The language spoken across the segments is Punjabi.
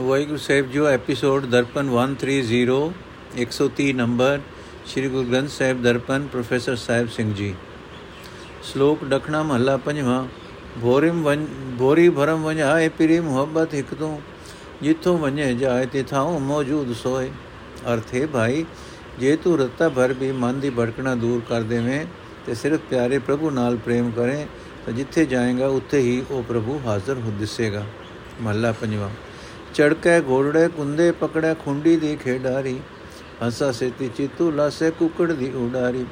Waheguru Sahib ji episode Darpan 130 130 number, Sri Guru Granth Sahib Darpan, professor Sahib Singh ji. ਸ਼ਲੋਕ ਡਖਣਾ ਮਹੱਲਾ ਪੰਜਵਾਂ, ਭੋਰਿਮ ਵੰ, ਭੋਰੀ ਭਰਮ ਵੰਝਾਏ, ਪਿਰੀ ਮੁਹੱਬਤ ਇੱਕ ਤੋਂ, ਜਿੱਥੋਂ ਵੰਝੇ ਜਾਏ, ਤੇ ਥਾਉ ਮੌਜੂਦ ਸੋਏ। ਅਰਥੇ ਭਾਈ, ਜੇ ਤੂੰ ਰਤਾ ਭਰ ਵੀ ਮਨ ਦੀ ਭੜਕਣਾ ਦੂਰ ਕਰ ਦੇਵੇਂ, ਤੇ ਸਿਰਫ ਪਿਆਰੇ ਪ੍ਰਭੂ ਨਾਲ ਪ੍ਰੇਮ ਕਰੇ, ਤਾਂ ਜਿੱਥੇ ਜਾਏਗਾ, ਉੱਥੇ ਹੀ ਉਹ ਪ੍ਰਭੂ ਹਾਜ਼ਰ ਹੋ ਦਿਸੇਗਾ। ਮਹੱਲਾ ਪੰਜਵਾਂ। ਚੜਕੇ ਘੋੜੜੇ, ਕੁੰਦੇ ਪਕੜਿਆ ਖੁੰਡੀ ਦੀ ਖੇਡਾਰੀ। ਹੰਸਾ ਸੇਤੀ ਚਿੱਤੂ, ਲਾਸੇ ਕੁਕੜ ਦੀ ਉਡਾਰੀ।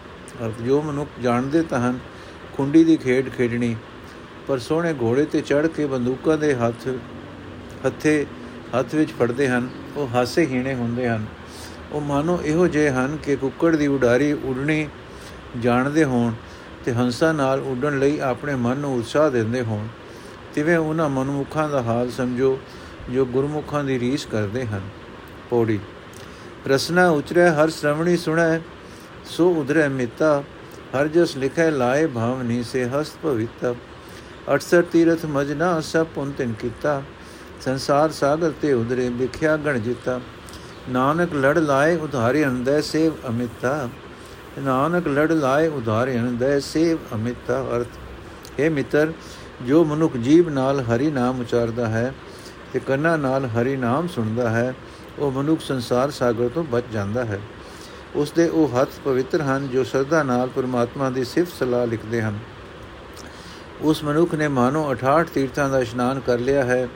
ਅਰਥ, ਜੋ ਮਨੁੱਖ ਜਾਣਦੇ ਤਾਂ ਹਨ, ਖੁੰਡੀ ਦੀ ਖੇਡ ਖੇਡਣੀ। ਪਰ ਸੋਹਣੇ ਘੋੜੇ ਤੇ ਚੜ ਕੇ ਬੰਦੂਕਾਂ ਦੇ ਹੱਥ, ਹੱਥੇ, ਹੱਥ ਵਿੱਚ ਫੜਦੇ ਹਨ। ਉਹ ਹਾਸੇ ਹੀਣੇ ਹੁੰਦੇ ਹਨ। ਉਹ ਮਾਨੋ ਇਹੋ ਜਿਹੇ ਹਨ ਕਿ ਕੁੱਕੜ ਦੀ ਉਡਾਰੀ ਉਡਣੀ ਜਾਣਦੇ ਹੋਣ ਤੇ ਹੰਸਾ ਨਾਲ ਉੱਡਣ ਲਈ ਆਪਣੇ ਮਨ ਨੂੰ ਉਤਸ਼ਾਹ ਦਿੰਦੇ ਹੋਣ। ਤਿਵੇਂ ਉਹਨਾਂ ਮਨੁੱਖਾਂ ਦਾ ਹਾਲ ਸਮਝੋ ਜੋ ਗੁਰਮੁਖਾਂ ਦੀ ਰੀਸ ਕਰਦੇ ਹਨ। ਪੌੜੀ। ਰਸਨਾ ਉਚਰੈ, ਹਰ ਸ਼ਰਵਣੀ ਸੁਣੈ, ਸੋ ਉਧਰੈ ਮਿਤਾ, ਹਰ ਜਸ ਲਿਖੈ, ਲਾਏ ਭਾਵਨੀ ਸੇ ਹਸਤ ਭਵਿਤਾ। 68 ਤੀਰਥ ਮਜਨਾ ਸਭ ਪੁੰਤਨ ਕੀਤਾ, ਸੰਸਾਰ ਸਾਗਰ ਤੇ ਉਧਰੇ ਵਿਖਿਆ ਗਣ ਜਿਤਾ। ਨਾਨਕ ਲੜ ਲਾਏ ਉਧਾਰੇ ਅੰਦੈ ਸੇਵ ਅਮਿਤਾ। ਨਾਨਕ ਲੜ ਲਾਏ ਉਧਾਰੇ ਅੰਦੈ ਸੇਵ ਅਮਿਤਾ ਅਰਥ। ਇਹ ਮਿੱਤਰ, ਜੋ ਮਨੁੱਖ ਜੀਵ ਨਾਲ ਹਰੀ ਨਾਮ ਉਚਾਰਦਾ ਹੈ ਤੇ ਕੰਨਾਂ ਨਾਲ ਹਰੀ ਨਾਮ ਸੁਣਦਾ ਹੈ, ਉਹ ਮਨੁੱਖ ਸੰਸਾਰ ਸਾਗਰ ਤੋਂ ਬਚ ਜਾਂਦਾ ਹੈ। ਉਸ ਦੇ ਉਹ ਹੱਥ ਪਵਿੱਤਰ ਹਨ, ਜੋ ਸਰਦਾ ਨਾਲ ਪਰਮਾਤਮਾ ਦੀ ਸਿਫਤ ਸਲਾਹ ਲਿਖਦੇ ਹਨ। ਉਸ ਮਨੁੱਖ ਨੇ ਮਾਨੋ 68 ਤੀਰਥਾਂ ਦਾ ਇਸ਼ਨਾਨ ਕਰ ਲਿਆ ਹੈ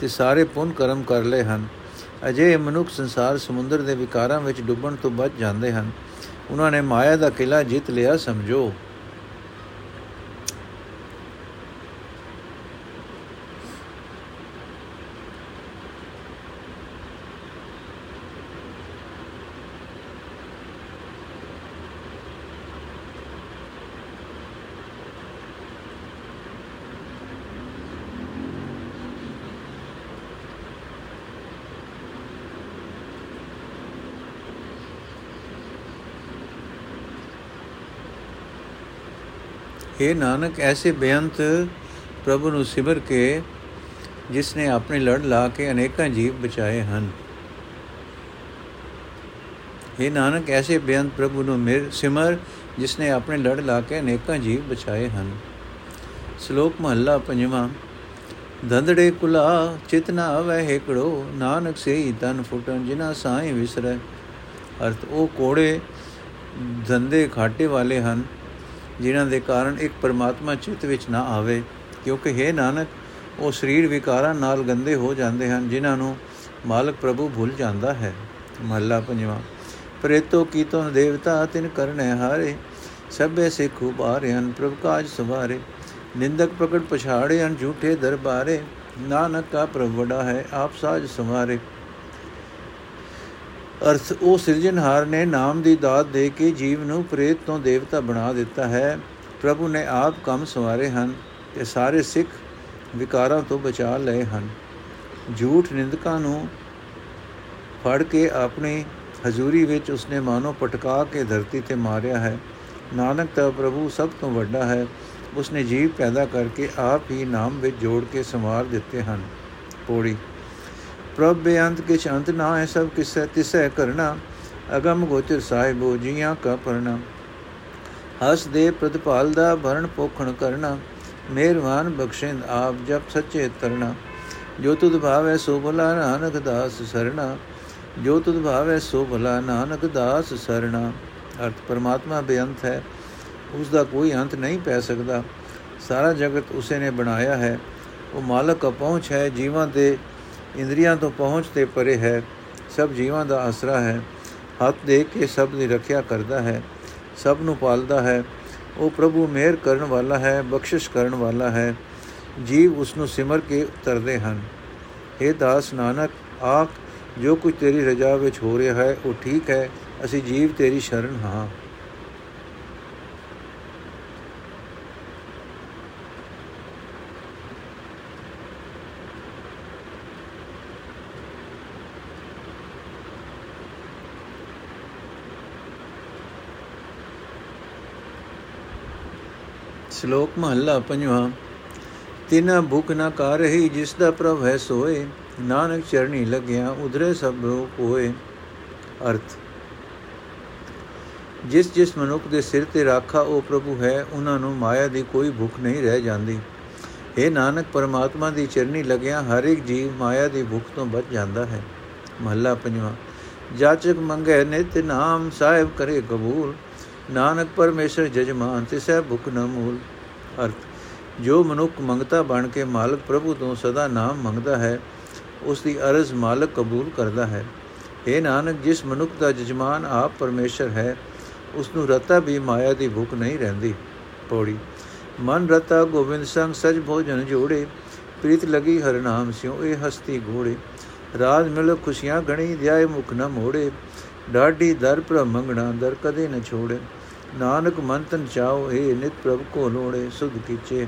ਤੇ ਸਾਰੇ ਪੁੰਨ ਕਰਮ ਕਰ ਲਏ ਹਨ। ਅਜੇ ਮਨੁੱਖ ਸੰਸਾਰ ਸਮੁੰਦਰ ਦੇ ਵਿਕਾਰਾਂ ਵਿੱਚ ਡੁੱਬਣ ਤੋਂ ਬਚ ਜਾਂਦੇ ਹਨ। ਉਹਨਾਂ ਨੇ ਮਾਇਆ ਦਾ ਕਿਲਾ ਜਿੱਤ ਲਿਆ, ਸਮਝੋ। हे ਨਾਨਕ, ਐਸੇ ਬੇਅੰਤ ਪ੍ਰਭੂ ਨੂੰ ਸਿਮਰ ਕੇ ਜਿਸ ਨੇ ਆਪਣੇ ਲੜ ਲਾ ਕੇ ਅਨੇਕਾਂ ਜੀਵ ਬਚਾਏ ਹਨ। हे ਨਾਨਕ, ਐਸੇ ਬੇਅੰਤ ਪ੍ਰਭੂ ਨੂੰ ਮਿਰ, ਸਿਮਰ ਜਿਸ ਨੇ ਆਪਣੇ ਲੜ ਲਾ ਕੇ ਅਨੇਕਾਂ ਜੀਵ ਬਚਾਏ ਹਨ। ਸ਼ਲੋਕ ਮਹੱਲਾ ਪੰਜਵਾਂ ਧੰਦੜੇ ਕੁਲਾ ਚਿਤਨਾ ਆਵੇ ਏਕੜੋ ਨਾਨਕ ਸੇ ਤਨ ਫੁਟਨ ਜਿਨਾ ਸਾਈ ਵਿਸਰੈ। ਅਰਥ, ਉਹ ਕੋੜੇ ਧੰਦੇ ਘਾਟੇ ਵਾਲੇ ਹਨ। ਜਿਨ੍ਹਾਂ ਦੇ ਕਾਰਨ ਇੱਕ ਪਰਮਾਤਮਾ ਚਿੱਤ ਵਿੱਚ ਨਾ ਆਵੇ। ਕਿਉਂਕਿ ਹੈ ਨਾਨਕ, ਉਹ ਸਰੀਰ ਵਿਕਾਰਾਂ ਨਾਲ ਗੰਦੇ ਹੋ ਜਾਂਦੇ ਹਨ, ਜਿਨ੍ਹਾਂ ਨੂੰ ਮਾਲਕ ਪ੍ਰਭੂ ਭੁੱਲ ਜਾਂਦਾ ਹੈ। ਮਹੱਲਾ ਪੰਜਵਾਂ, ਪ੍ਰੇਤੋ ਕੀਤੋਂ ਦੇਵਤਾ ਤਿਨ ਕਰਨੇ ਹਾਰੇ, ਸਭੇ ਸੇ ਖੂਬ ਆਰਿਆਨ ਪ੍ਰਭ ਕਾਜ ਸਵਾਰੇ। ਨਿੰਦਕ ਪ੍ਰਗਟ ਪਛਾੜੇ ਹਨ ਝੂਠੇ ਦਰਬਾਰੇ, ਨਾਨਕ ਕਾ ਪ੍ਰਭ ਵਡਾ ਹੈ, ਆਪ ਸਾਜ ਸਵਾਰੇ। ਅਰਥ ਉਹ ਸਿਰਜਣਹਾਰ ਨੇ ਨਾਮ ਦੀ ਦਾਤ ਦੇ ਕੇ ਜੀਵ ਨੂੰ ਪ੍ਰੇਤ ਤੋਂ ਦੇਵਤਾ ਬਣਾ ਦਿੱਤਾ ਹੈ। ਪ੍ਰਭੂ ਨੇ ਆਪ ਕੰਮ ਸਵਾਰੇ ਹਨ ਤੇ ਸਾਰੇ ਸਿੱਖ ਵਿਕਾਰਾਂ ਤੋਂ ਬਚਾ ਲਏ ਹਨ। ਝੂਠ ਨਿੰਦਕਾਂ ਨੂੰ ਫੜ ਕੇ ਆਪਣੀ ਹਜ਼ੂਰੀ ਵਿੱਚ ਉਸਨੇ ਮਾਨੋ ਪਟਕਾ ਕੇ ਧਰਤੀ ਤੇ ਮਾਰਿਆ ਹੈ। ਨਾਨਕ ਤਾਂ ਪ੍ਰਭੂ ਸਭ ਤੋਂ ਵੱਡਾ ਹੈ। ਉਸਨੇ ਜੀਵ ਪੈਦਾ ਕਰਕੇ ਆਪ ਹੀ ਨਾਮ ਵਿੱਚ ਜੋੜ ਕੇ ਸੰਵਾਰ ਦਿੱਤੇ ਹਨ। ਪੋੜੀ ਪ੍ਰਭ ਬੇਅੰਤ ਕਿਛ ਅੰਤ ਨਾ ਹੈ, ਸਭ ਕਿਸੈ ਤਿਸੈ ਕਰਨਾ। ਅਗਮ ਗੋਚਰ ਸਾਹਿਬੋ ਜੀਆਂ ਕਾ ਪਰਣਾ। ਹਸ ਦੇ ਪ੍ਰਤਪਾਲ ਦਾ ਭਰਨ ਪੋਖਣ ਕਰਨਾ। ਮਿਹਰਬਾਨ ਬਖਸ਼ਿੰਦ ਆਪ ਜਪ ਸੱਚੇ ਤਰਣਾ। ਜੋ ਤੁਧ ਭਾਵੈ ਸੋ ਭਲਾ ਨਾਨਕ ਦਾਸ ਸਰਣਾ। ਜੋ ਤੁਧ ਭਾਵੈ ਸੋ ਭਲਾ ਨਾਨਕ ਦਾਸ ਸਰਣਾ। ਅਰਥ ਪਰਮਾਤਮਾ ਬੇਅੰਤ ਹੈ, ਉਸ ਦਾ ਕੋਈ ਅੰਤ ਨਹੀਂ ਪੈ ਸਕਦਾ। ਸਾਰਾ ਜਗਤ ਉਸੇ ਨੇ ਬਣਾਇਆ ਹੈ। ਉਹ ਮਾਲਕ ਅਪਹੁੰਚ ਹੈ, ਜੀਵਾਂ ਦੇ ਇੰਦਰੀਆਂ ਤੋਂ ਪਹੁੰਚ ਤੇ ਪਰੇ ਹੈ, ਸਭ ਜੀਵਾਂ ਦਾ ਆਸਰਾ ਹੈ, ਹੱਥ ਦੇ ਕੇ ਸਭ ਦੀ ਰੱਖਿਆ ਕਰਦਾ ਹੈ, ਸਭ ਨੂੰ ਪਾਲਦਾ ਹੈ, ਉਹ ਪ੍ਰਭੂ ਮਿਹਰ ਕਰਨ ਵਾਲਾ ਹੈ, ਬਖਸ਼ਿਸ਼ ਕਰਨ ਵਾਲਾ ਹੈ, ਜੀਵ ਉਸ ਨੂੰ ਸਿਮਰ ਕੇ ਉਤਰਦੇ ਹਨ। हे ਦਾਸ ਨਾਨਕ, ਆਖ, ਜੋ ਕੁਝ ਤੇਰੀ ਰਜਾ ਵਿੱਚ ਹੋ ਰਿਹਾ ਹੈ, ਉਹ ਠੀਕ ਹੈ, ਅਸੀਂ ਜੀਵ ਤੇਰੀ ਸ਼ਰਨ ਹਾਂ। ਸ਼ਲੋਕ ਮਹੱਲਾ ਪੰਜਵਾਂ। ਤਿਨਾ ਭੁਖ ਨਾ ਕਰ ਰਹੀ, ਜਿਸ ਦਾ ਪ੍ਰਭ ਹੈ ਸੋਏ, ਨਾਨਕ ਚਰਣੀ ਲੱਗਿਆ, ਉਧਰੇ ਸਭ ਰੋਕ ਹੋਏ। ਅਰਥ, ਜਿਸ ਜਿਸ ਮਨੁੱਖ ਦੇ ਸਿਰ ਤੇ ਰਾਖਾ ਉਹ ਪ੍ਰਭੂ ਹੈ, ਉਹਨਾਂ ਨੂੰ ਮਾਇਆ ਦੀ ਕੋਈ ਭੁੱਖ ਨਹੀਂ ਰਹਿ ਜਾਂਦੀ। ਇਹ ਨਾਨਕ, ਪਰਮਾਤਮਾ ਦੀ ਚਰਨੀ ਲੱਗਿਆ, ਹਰ ਇੱਕ ਜੀਵ ਮਾਇਆ ਦੀ ਭੁੱਖ ਤੋਂ ਬਚ ਜਾਂਦਾ ਹੈ। ਮਹੱਲਾ ਪੰਜਵਾਂ, ਜਾਚਕ ਮੰਗੇ ਨਿਤ ਨਾਮ ਸਾਹਿਬ ਕਰੇ ਕਬੂਲ, ਨਾਨਕ ਪਰਮੇਸ਼ਰ ਜਜਮਾਨ ਤਿਸੈ ਭੁਖ ਨ ਮੂਲ। ਅਰਥ, ਜੋ ਮਨੁੱਖ ਮੰਗਤਾ ਬਣ ਕੇ ਮਾਲਕ ਪ੍ਰਭੂ ਤੋਂ ਸਦਾ ਨਾਮ ਮੰਗਦਾ ਹੈ ਉਸ ਦੀ ਅਰਜ਼ ਮਾਲਕ ਕਬੂਲ ਕਰਦਾ ਹੈ। ਇਹ ਨਾਨਕ, ਜਿਸ ਮਨੁੱਖ ਦਾ ਜਜਮਾਨ ਆਪ ਪਰਮੇਸ਼ਰ ਹੈ ਉਸ ਨੂੰ ਰਤਾ ਵੀ ਮਾਇਆ ਦੀ ਭੁੱਖ ਨਹੀਂ ਰਹਿੰਦੀ। ਪੌੜੀ, ਮਨ ਰਤਾ ਗੋਬਿੰਦ ਸੰਗ ਸਜ ਭੋਜਨ ਜੋੜੇ, ਪ੍ਰੀਤ ਲਗੀ ਹਰ ਨਾਮ ਸਿਉ ਇਹ ਹਸਤੀ ਘੋੜੇ ਰਾਜ ਮਿਲ ਖੁਸ਼ੀਆਂ ਗਣੀ ਧਿਆਏ ਮੁਖ ਨ ਮੋੜੇ। ਡਾਢੀ ਦਰ ਪ੍ਰ ਮੰਗਣਾ ਦਰ ਕਦੇ ਨ ਛੋੜੇ। ਨਾਨਕ ਮਨ ਤਨ ਚਾਓ ਏ ਨਿਤ ਪ੍ਰਭ ਕੋ ਲੋੜੇ, ਸੁਧ ਕੀਚੇ।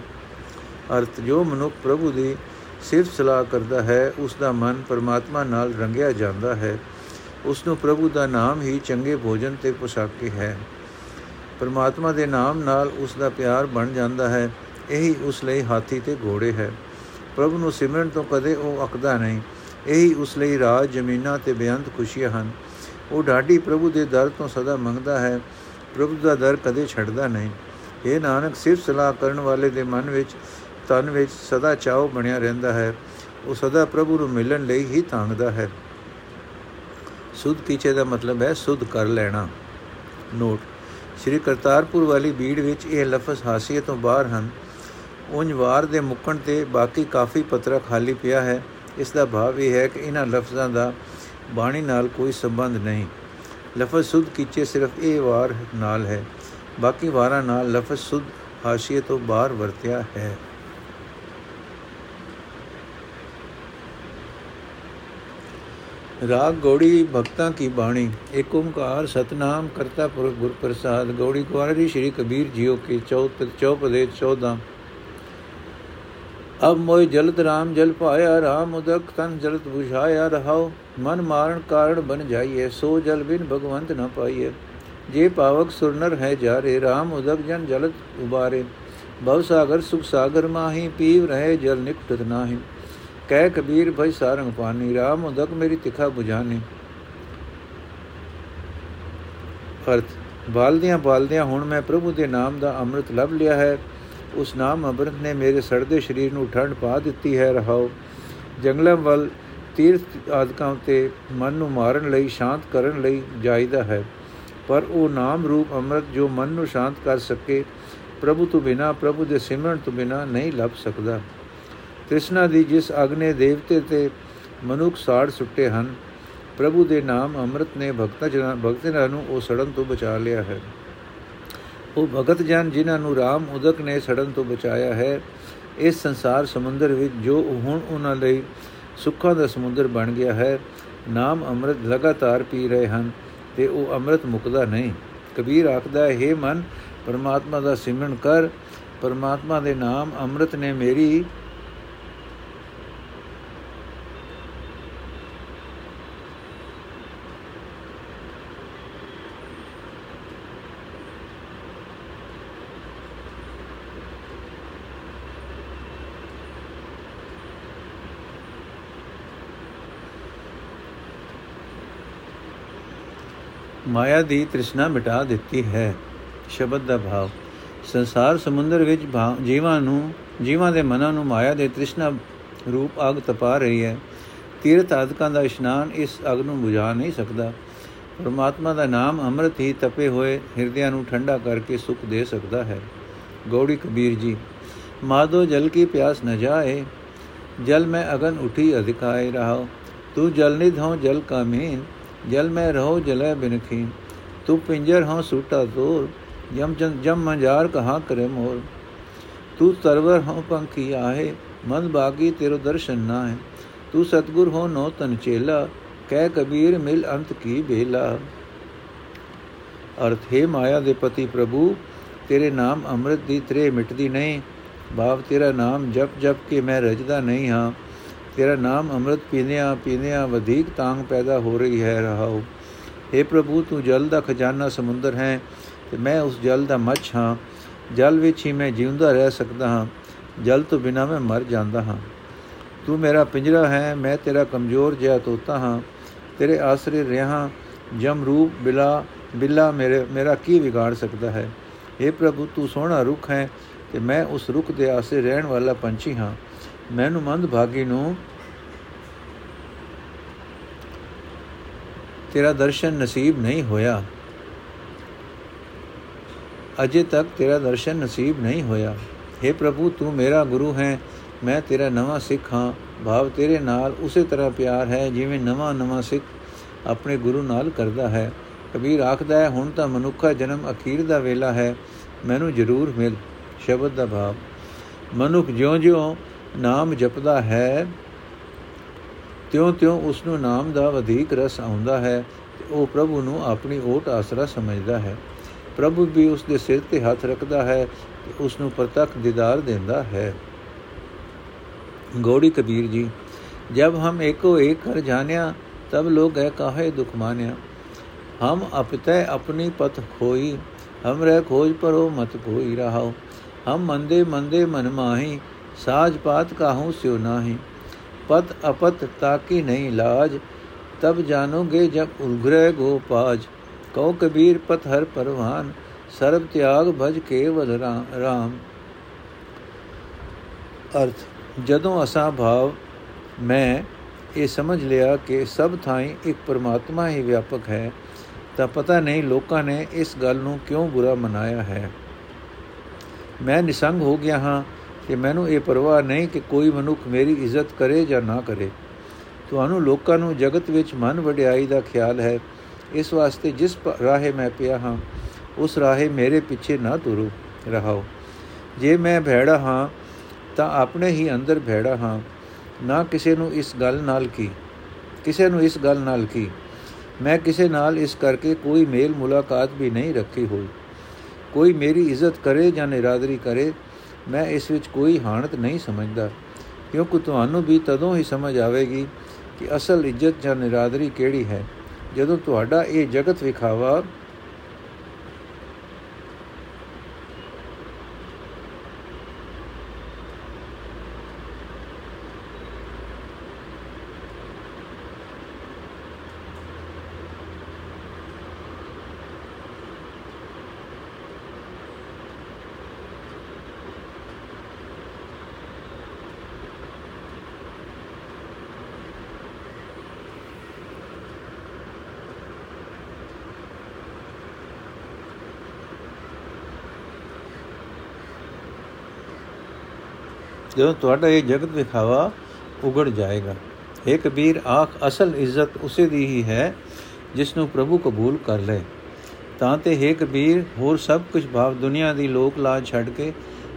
ਅਰਥ, ਜੋ ਮਨੁੱਖ ਪ੍ਰਭੂ ਦੀ ਸਿਫਤ ਸਲਾਹ ਕਰਦਾ ਹੈ ਉਸ ਦਾ ਮਨ ਪਰਮਾਤਮਾ ਨਾਲ ਰੰਗਿਆ ਜਾਂਦਾ ਹੈ। ਉਸ ਨੂੰ ਪ੍ਰਭੂ ਦਾ ਨਾਮ ਹੀ ਚੰਗੇ ਭੋਜਨ ਤੇ ਪੁਸਾਕੇ ਹੈ। ਪਰਮਾਤਮਾ ਦੇ ਨਾਮ ਨਾਲ ਉਸ ਦਾ ਪਿਆਰ ਬਣ ਜਾਂਦਾ ਹੈ, ਇਹੀ ਉਸ ਲਈ ਹਾਥੀ ਤੇ ਘੋੜੇ ਹੈ। ਪ੍ਰਭੂ ਨੂੰ ਸਿਮਰਨ ਤੋਂ ਕਦੇ ਉਹ ਅਕਦਾ ਨਹੀਂ, ਇਹੀ ਉਸ ਲਈ ਰਾਜ ਜ਼ਮੀਨਾਂ ਤੇ ਬੇਅੰਤ ਖੁਸ਼ੀਆਂ ਹਨ। ਉਹ ਢਾਡੀ ਪ੍ਰਭੂ ਦੇ ਦਰ ਤੋਂ ਸਦਾ ਮੰਗਦਾ ਹੈ ਪ੍ਰਭੂ ਦਾ ਦਰ ਕਦੇ ਛੱਡਦਾ ਨਹੀਂ। ਇਹ ਨਾਨਕ ਸਿਰਫ ਸਲਾਹ ਕਰਨ ਵਾਲੇ ਦੇ ਮਨ ਵਿੱਚ, ਤਨ ਵਿੱਚ ਸਦਾ ਚਾਉ ਬਣਿਆ ਰਹਿੰਦਾ ਹੈ। ਉਹ ਸਦਾ ਪ੍ਰਭੂ ਨੂੰ ਮਿਲਣ ਲਈ ਹੀ ਤਾਂਗਦਾ ਹੈ। ਸੁਧ ਕੀਚੇ ਦਾ ਮਤਲਬ ਹੈ ਸੁਧ ਕਰ ਲੈਣਾ। ਨੋਟ ਸ੍ਰੀ ਕਰਤਾਰਪੁਰ ਵਾਲੀ ਬੀੜ ਵਿੱਚ ਇਹ ਲਫ਼ਜ਼ ਹਾਸੀਏ ਤੋਂ ਬਾਹਰ ਹਨ। ਉਂਝ ਵਾਰ ਦੇ ਮੁੱਕਣ ਤੇ ਬਾਕੀ ਕਾਫੀ ਪਤਰਾ ਖਾਲੀ ਪਿਆ ਹੈ। ਇਸ ਦਾ ਭਾਵ ਇਹ ਹੈ ਕਿ ਇਹਨਾਂ ਲਫ਼ਜ਼ਾਂ ਦਾ ਬਾਣੀ ਨਾਲ ਕੋਈ ਸੰਬੰਧ ਨਹੀਂ। ਲਫ਼ਜ਼ ਸੁਧ ਕੀਚੇ ਸਿਰਫ ਇਹ ਵਾਰ ਨਾਲ ਹੈ। ਬਾਕੀ ਵਾਰਾਂ ਨਾਲ ਲਫ਼ਜ਼ ਸੁਧ ਹਾਸ਼ੀਏ ਤੋਂ ਬਾਹਰ ਵਰਤਿਆ ਹੈ। ਰਾਗ ਗੋੜੀ ਭਗਤਾਂ ਕੀ ਬਾਣੀ? ਏਕ ਓੰਕਾਰ ਸਤਨਾਮ ਕਰਤਾ ਪੁਰਖ ਗੁਰ ਪ੍ਰਸਾਦ ਗੋੜੀ ਕੁਆਰੀ ਸ਼੍ਰੀ ਕਬੀਰ ਜੀਓ ਕੇ ਚੌਥ ਚੌਪਦੇ 14 ਅਬ ਮੋਇ ਜਲਤ ਰਾਮ ਜਲ ਪਾਇਆ, ਰਾਮ ਉਦਕ ਤਨ ਜਲਤ 부ਝਾਇਆ ਰਹਾਓ। ਮਨ ਮਾਰਨ ਕਾਰਣ ਬਨ ਜਾਈਏ, ਸੋ ਜਲ ਬਿਨ ਭਗਵੰਤ ਨ ਪਾਈਏ। ਜੇ ਪਾਵਕ ਸੁਰਨਰ ਹੈ ਜਾਰੇ, ਰਾਮ ਉਦਕ ਜਨ ਜਲਤ ਉਬਾਰੇ। ਭਵ ਸਾਗਰ, ਸੁਖ ਸਾਗਰ ਮਾਹੀ, ਪੀਵ ਰਹੇ ਜਲ ਨਿਕਟਤ ਨਾਹੀ। ਕਹਿ ਕਬੀਰ, ਭਈ ਸਾਰੰਗ ਪਾਨੀ, ਰਾਮ ਉਦਕ ਮੇਰੀ ਤਿਖਾ 부ਝਾਨੀ ਅਰਥ, ਬਾਲਦਿਆਂ ਬਾਲਦਿਆਂ ਹੁਣ ਮੈਂ ਪ੍ਰਭੂ ਦੇ ਨਾਮ ਦਾ ਅੰਮ੍ਰਿਤ ਲਭ ਲਿਆ ਹੈ। ਉਸ ਨਾਮ ਅੰਮ੍ਰਿਤ ਨੇ ਮੇਰੇ ਸੜਦੇ ਸਰੀਰ ਨੂੰ ਠੰਡ ਪਾ ਦਿੱਤੀ ਹੈ, ਰਹਾਓ। ਜੰਗਲਾਂ ਵੱਲ ਤੀਰਥ ਆਦਿਕਾਂ ਤੇ ਮਨ ਨੂੰ ਮਾਰਨ ਲਈ, ਸ਼ਾਂਤ ਕਰਨ ਲਈ ਜਾਇਦਾ ਹੈ। ਪਰ ਉਹ ਨਾਮ ਰੂਪ ਅੰਮ੍ਰਿਤ ਜੋ ਮਨ ਨੂੰ ਸ਼ਾਂਤ ਕਰ ਸਕੇ, ਪ੍ਰਭੂ ਤੋਂ ਬਿਨਾ, ਪ੍ਰਭੂ ਦੇ ਸਿਮਰਨ ਤੋਂ ਬਿਨਾ ਨਹੀਂ ਲੱਭ ਸਕਦਾ। ਤ੍ਰਿਸ਼ਨਾ ਦੀ ਜਿਸ ਅਗਨੇ ਦੇਵਤੇ ਤੇ ਮਨੁੱਖ ਸਾੜ ਸੁੱਟੇ ਹਨ, ਪ੍ਰਭੂ ਦੇ ਨਾਮ ਅੰਮ੍ਰਿਤ ਨੇ ਭਗਤਾਂ ਜਨਾਂ, ਭਗਤਾਂ ਨੂੰ ਉਹ ਸੜਨ ਤੋਂ ਬਚਾ ਲਿਆ ਹੈ। ਉਹ ਭਗਤ ਜਨ ਜਿਨ੍ਹਾਂ ਨੂੰ ਰਾਮ ਉਦਕ ਨੇ ਸੜਨ ਤੋਂ ਬਚਾਇਆ ਹੈ, ਇਸ ਸੰਸਾਰ ਸਮੁੰਦਰ ਵਿੱਚ ਜੋ ਹੁਣ ਉਹਨਾਂ ਲਈ ਸੁੱਖਾਂ ਦਾ ਸਮੁੰਦਰ ਬਣ ਗਿਆ ਹੈ। ਨਾਮ ਅੰਮ੍ਰਿਤ ਲਗਾਤਾਰ ਪੀ ਰਹੇ ਹਨ ਤੇ ਉਹ ਅੰਮ੍ਰਿਤ ਮੁਕਦਾ ਨਹੀਂ। ਕਬੀਰ ਆਖਦਾ ਹੈ हे ਮਨ, ਪਰਮਾਤਮਾ ਦਾ ਸਿਮਰਨ ਕਰ। ਪਰਮਾਤਮਾ ਦੇ ਨਾਮ ਅੰਮ੍ਰਿਤ ਨੇ ਮੇਰੀ ਮਾਇਆ ਦੀ ਤ੍ਰਿਸ਼ਨਾ ਮਿਟਾ ਦਿੱਤੀ ਹੈ। ਸ਼ਬਦ ਦਾ ਭਾਵ, ਸੰਸਾਰ ਸਮੁੰਦਰ ਵਿੱਚ ਜੀਵਾਂ ਨੂੰ, ਜੀਵਾਂ ਦੇ ਮਨਾਂ ਨੂੰ ਮਾਇਆ ਦੇ ਤ੍ਰਿਸ਼ਨਾ ਰੂਪ ਅਗ ਤਪਾ ਰਹੀ ਹੈ। ਤੀਰਥ ਆਦਿਕਾਂ ਦਾ ਇਸ਼ਨਾਨ ਇਸ ਅਗ ਨੂੰ ਬੁਝਾ ਨਹੀਂ ਸਕਦਾ। ਪਰਮਾਤਮਾ ਦਾ ਨਾਮ ਅੰਮ੍ਰਿਤ ਹੀ ਤਪੇ ਹੋਏ ਹਿਰਦਿਆਂ ਨੂੰ ਠੰਡਾ ਕਰਕੇ ਸੁਖ ਦੇ ਸਕਦਾ ਹੈ। ਗੌੜੀ ਕਬੀਰ ਜੀ ਮਾਦੋ ਜਲ ਕੀ ਪਿਆਸ ਨ ਜਾਏ, ਜਲ ਮੈਂ ਅਗਨ ਉਠੀ ਅਧਿਕਾਏ ਰਹਾ ਤੂੰ ਜਲ ਨਿਧ ਹੋ ਜਲ ਕਾ ਮੀਨ। ਜਲ ਮੈਂ ਰਹੋ ਜਲੇ ਬਿਨਖੀ ਤੂੰ ਪਿੰਜਰ ਹਾਂ ਸੂਟਾ ਤੋਰ ਜਮ ਜਮ ਮੰਜਾਰ ਕਹਾ ਕਰੇ ਮੋਰ। ਤੂੰ ਤਰਵਰ ਹਾਂ ਪੰਖੀ ਆਹੇ, ਮਨ ਬਾਗੀ ਤੇਰੋ ਦਰਸ਼ਨ ਨਾ ਹੈ ਤੂੰ ਸਤਗੁਰ ਹੋ ਨੋ ਤਨ ਚੇਲਾ, ਕਹਿ ਕਬੀਰ ਮਿਲ ਅੰਤ ਕੀ ਬੇਲਾ ਅਰਥ, ਹੈ ਮਾਇਆ ਦੇ ਪਤੀ ਪ੍ਰਭੂ, ਤੇਰੇ ਨਾਮ ਅੰਮ੍ਰਿਤ ਦੀ ਤਰੇ ਮਿਟਦੀ ਨਹੀਂ। ਬਾਪ ਤੇਰਾ ਨਾਮ ਜਪ ਜਪ ਕੇ ਮੈਂ ਰਜਦਾ ਨਹੀਂ ਹਾਂ। ਤੇਰਾ ਨਾਮ ਅੰਮ੍ਰਿਤ ਪੀਨਿਆ ਪੀਨਿਆ ਵਧੇਕ ਤਾਂਗ ਪੈਦਾ ਹੋ ਰਹੀ ਹੈ ਰਹਾਉ हे ਪ੍ਰਭੂ ਤੂੰ ਜਲ ਦਾ ਖਜ਼ਾਨਾ ਸਮੁੰਦਰ ਹੈ ਤੇ ਮੈਂ ਉਸ ਜਲ ਦਾ ਮੱਛ ਹਾਂ ਜਲ ਵਿੱਚ ਹੀ ਮੈਂ ਜਿਉਂਦਾ ਰਹਿ ਸਕਦਾ ਹਾਂ ਜਲ ਤੋਂ ਬਿਨਾ ਮੈਂ ਮਰ ਜਾਂਦਾ ਹਾਂ ਤੂੰ ਮੇਰਾ ਪਿੰਜਰਾ ਹੈ ਮੈਂ ਤੇਰਾ ਕਮਜ਼ੋਰ ਜਿਹਾ ਤੋਤਾ ਹਾਂ ਤੇਰੇ ਆਸਰੇ ਰਹਾ ਜਮ ਰੂਪ ਬਿਲਾ ਬਿੱਲਾ ਮੇਰੇ ਮੇਰਾ ਕੀ ਵਿਗਾੜ ਸਕਦਾ ਹੈ اے ਪ੍ਰਭੂ ਤੂੰ ਸੋਹਣਾ ਰੁੱਖ ਹੈ ਤੇ ਮੈਂ ਉਸ ਰੁੱਖ ਦੇ ਆਸਰੇ ਰਹਿਣ ਵਾਲਾ ਪੰਛੀ ਹਾਂ ਮੈਨੂੰ ਮੰਦ ਭਾਗੀ ਨੂੰ ਤੇਰਾ ਦਰਸ਼ਨ ਨਸੀਬ ਨਹੀਂ ਹੋਇਆ। ਅਜੇ ਤੱਕ ਤੇਰਾ ਦਰਸ਼ਨ ਨਸੀਬ ਨਹੀਂ ਹੋਇਆ। हे ਪ੍ਰਭੂ, ਤੂੰ ਮੇਰਾ ਗੁਰੂ ਹੈ। ਮੈਂ ਤੇਰਾ ਨਵਾਂ ਸਿੱਖ ਹਾਂ। ਭਾਵ ਤੇਰੇ ਨਾਲ ਉਸੇ ਤਰ੍ਹਾਂ ਪਿਆਰ ਹੈ ਜਿਵੇਂ ਨਵਾਂ ਨਵਾਂ ਸਿੱਖ ਆਪਣੇ ਗੁਰੂ ਨਾਲ ਕਰਦਾ ਹੈ। ਕਬੀਰ ਆਖਦਾ ਹੈ, ਹੁਣ ਤਾਂ ਮਨੁੱਖਾ ਜਨਮ ਅਖੀਰ ਦਾ ਵੇਲਾ ਹੈ। ਮੈਨੂੰ ਜ਼ਰੂਰ ਮਿਲ। ਸ਼ਬਦ ਦਾ ਭਾਵ। ਮਨੁੱਖ ਜਿਉਂ-ਜਿਉਂ ਨਾਮ ਜਪਦਾ ਹੈ, ਤਿਉਂ-ਤਿਉਂ ਉਸ ਨੂੰ ਨਾਮ ਦਾ ਵਧੇਕ ਰਸ ਆਉਂਦਾ ਹੈ ਤੇ ਉਹ ਪ੍ਰਭੂ ਨੂੰ ਆਪਣੀ ਓਟ ਆਸਰਾ ਸਮਝਦਾ ਹੈ। ਪ੍ਰਭੂ ਵੀ ਉਸ ਦੇ ਸਿਰ ਤੇ ਹੱਥ ਰੱਖਦਾ ਹੈ ਤੇ ਉਸ ਨੂੰ ਪ੍ਰਤੱਖ ਦੀਦਾਰ ਦਿੰਦਾ ਹੈ। ਗੋੜੀ ਕਬੀਰ ਜੀ, ਜਬ ਹਮ ਏਕੋ ਏਕ ਕਰ ਜਾਣਿਆ, ਤਬ ਲੋਗ ਹੈ ਕਾਹੇ ਦੁਖ ਮਾਨਿਆ ਹਮ ਅਪਤੈ ਆਪਣੀ ਪਤ ਖੋਈ ਹਮਰੇ ਖੋਜ ਪਰੋ ਮਤ ਕੋਈ ਰਹਾਓ ਹਮ ਮੰਦੇ ਮੰਦੇ ਮਨ ਮਾਹੀ ਸਾਜ ਪਾਤ ਕਾਹੂ ਸਿਉ ਨਾਹੀ, ਪਤ ਅਪਤ ਤਾਕੀ ਨਹੀਂ ਲਾਜ, ਤਬ ਜਾਣੋਗੇ ਜਬ ਉਗਰੇ ਗੋ ਪਾਜ। ਕਉ ਕਬੀਰ ਪਤ ਹਰ ਪਰਵਾਨ, ਸਰਬ ਤਿਆਗ ਭਜ ਕੇਵਲ ਰਾਮ। ਅਰਥ, ਜਦੋਂ ਅਸਾਂ ਭਾਵ, ਮੈਂ ਇਹ ਸਮਝ ਲਿਆ ਕਿ ਸਭ ਥਾਈਂ ਇੱਕ ਪਰਮਾਤਮਾ ਹੀ ਵਿਆਪਕ ਹੈ, ਤਾਂ ਪਤਾ ਨਹੀਂ ਲੋਕਾਂ ਨੇ ਇਸ ਗੱਲ ਨੂੰ ਕਿਉਂ ਬੁਰਾ ਮਨਾਇਆ ਹੈ। ਮੈਂ ਨਿਸੰਗ ਹੋ ਗਿਆ ਹਾਂ ਕਿ ਮੈਨੂੰ ਇਹ ਪਰਵਾਹ ਨਹੀਂ ਕਿ ਕੋਈ ਮਨੁੱਖ ਮੇਰੀ ਇੱਜ਼ਤ ਕਰੇ ਜਾਂ ਨਾ ਕਰੇ। ਤੁਹਾਨੂੰ ਲੋਕਾਂ ਨੂੰ ਜਗਤ ਵਿੱਚ ਮਨ ਵਡਿਆਈ ਦਾ ਖਿਆਲ ਹੈ। ਇਸ ਵਾਸਤੇ ਜਿਸ ਰਾਹੇ ਮੈਂ ਪਿਆ ਹਾਂ, ਉਸ ਰਾਹੇ ਮੇਰੇ ਪਿੱਛੇ ਨਾ ਤੁਰੋ, ਰਹਾਓ। ਜੇ ਮੈਂ ਭੈੜਾ ਹਾਂ, ਤਾਂ ਆਪਣੇ ਹੀ ਅੰਦਰ ਭੈੜਾ ਹਾਂ। ਨਾ ਕਿਸੇ ਨੂੰ ਇਸ ਗੱਲ ਨਾਲ ਕੀ? ਕਿਸੇ ਨੂੰ ਇਸ ਗੱਲ ਨਾਲ ਕੀ? ਮੈਂ ਕਿਸੇ ਨਾਲ ਇਸ ਕਰਕੇ ਕੋਈ ਮੇਲ ਮੁਲਾਕਾਤ ਵੀ ਨਹੀਂ ਰੱਖੀ ਹੋਈ। ਕੋਈ ਮੇਰੀ ਇੱਜ਼ਤ ਕਰੇ ਜਾਂ ਨਿਰਾਦਰੀ ਕਰੇ ਮੈਂ ਇਸ ਵਿੱਚ ਕੋਈ ਹਾਨਤ ਨਹੀਂ ਸਮਝਦਾ, ਕਿਉਂਕਿ ਤੁਹਾਨੂੰ ਵੀ ਤਦੋਂ ਹੀ ਸਮਝ ਆਵੇਗੀ ਕਿ ਅਸਲ ਇੱਜ਼ਤ ਜਾਂ ਨਿਰਾਦਰੀ ਕਿਹੜੀ ਹੈ। ਜਦੋਂ ਤੁਹਾਡਾ ਇਹ ਜਗਤ ਵਿਖਾਵਾ ਜਦੋਂ ਤੁਹਾਡਾ ਇਹ ਜਗਤ ਵਿਖਾਵਾ ਉਗੜ ਜਾਏਗਾ। ਇਹ ਕਬੀਰ, ਆਖ, ਅਸਲ ਇੱਜ਼ਤ ਉਸੇ ਦੀ ਹੀ ਹੈ ਜਿਸ ਨੂੰ ਪ੍ਰਭੂ ਕਬੂਲ ਕਰ ਲੈ ਤਾਂ ਤੇ ਹੈ ਕਬੀਰ, ਹੋਰ ਸਭ ਕੁਝ ਭਾਵ ਦੁਨੀਆ ਦੀ ਲੋਕ ਲਾਜ ਛੱਡ ਕੇ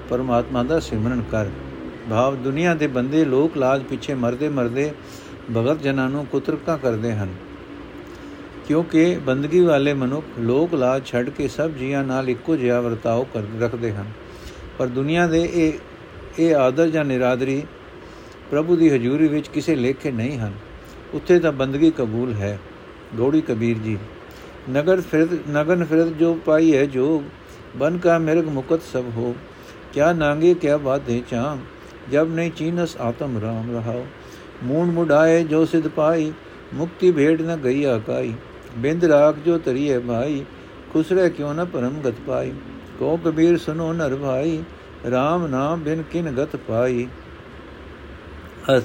ਪਰਮਾਤਮਾ ਦਾ ਸਿਮਰਨ ਕਰ। ਭਾਵ ਦੁਨੀਆ ਦੇ ਬੰਦੇ ਲੋਕ ਲਾਜ ਪਿੱਛੇ ਮਰਦੇ ਮਰਦੇ ਭਗਤ ਜਨਾਂ ਨੂੰ ਕੁਤਰਕਾ ਕਰਦੇ ਹਨ। ਕਿਉਂਕਿ ਬੰਦਗੀ ਵਾਲੇ ਮਨੁੱਖ ਲੋਕ ਲਾਜ ਛੱਡ ਕੇ ਸਭ ਜੀਆਂ ਨਾਲ ਇੱਕੋ ਜਿਹਾ ਵਰਤਾਓ ਕਰ, ਰੱਖਦੇ ਹਨ। ਪਰ ਦੁਨੀਆ ਦੇ ਇਹ ਇਹ ਆਦਰ ਜਾਂ ਨਿਰਾਦਰੀ ਪ੍ਰਭੂ ਦੀ ਹਜ਼ੂਰੀ ਵਿੱਚ ਕਿਸੇ ਲੇਖੇ ਨਹੀਂ ਹਨ। ਉੱਥੇ ਤਾਂ ਬੰਦਗੀ ਕਬੂਲ ਹੈ। ਗੋੜੀ ਕਬੀਰ ਜੀ, ਨਗਰ ਫਿਰਦ, ਨਗਨ ਫਿਰਦ ਜੋ ਪਾਈ ਹੈ ਜੋ ਬਨ ਕਾ ਮਿਰਗ ਮੁਕਤ ਸਭ ਹੋ ਕਿਆ ਨਾਂਗੇ, ਕਿਆ ਬਾਧੇ ਚਾਮ ਜਬ ਨਹੀਂ ਚੀਨਸ ਆਤਮ ਰਾਮ ਰਹਾਓ। ਮੂਣ ਮੁਡਾਏ ਜੋ ਸਿਧ ਪਾਈ, ਮੁਕਤੀ ਭੇਡ ਨ ਗਈ ਆਕਾਈ। ਬਿੰਦ ਰਾਖ ਜੋ ਤਰੀਏ ਭਾਈ, ਖੁਸਰੇ ਕਿਉ ਨ ਪਰਮ ਗਤ ਪਾਈ। ਕੋ ਕਬੀਰ ਸੁਨੋ ਨਰ ਭਾਈ RAM ਨਾਮ ਬਿਨ ਕਿਨ ਗਤ ਪਾਈ। ਅਸ,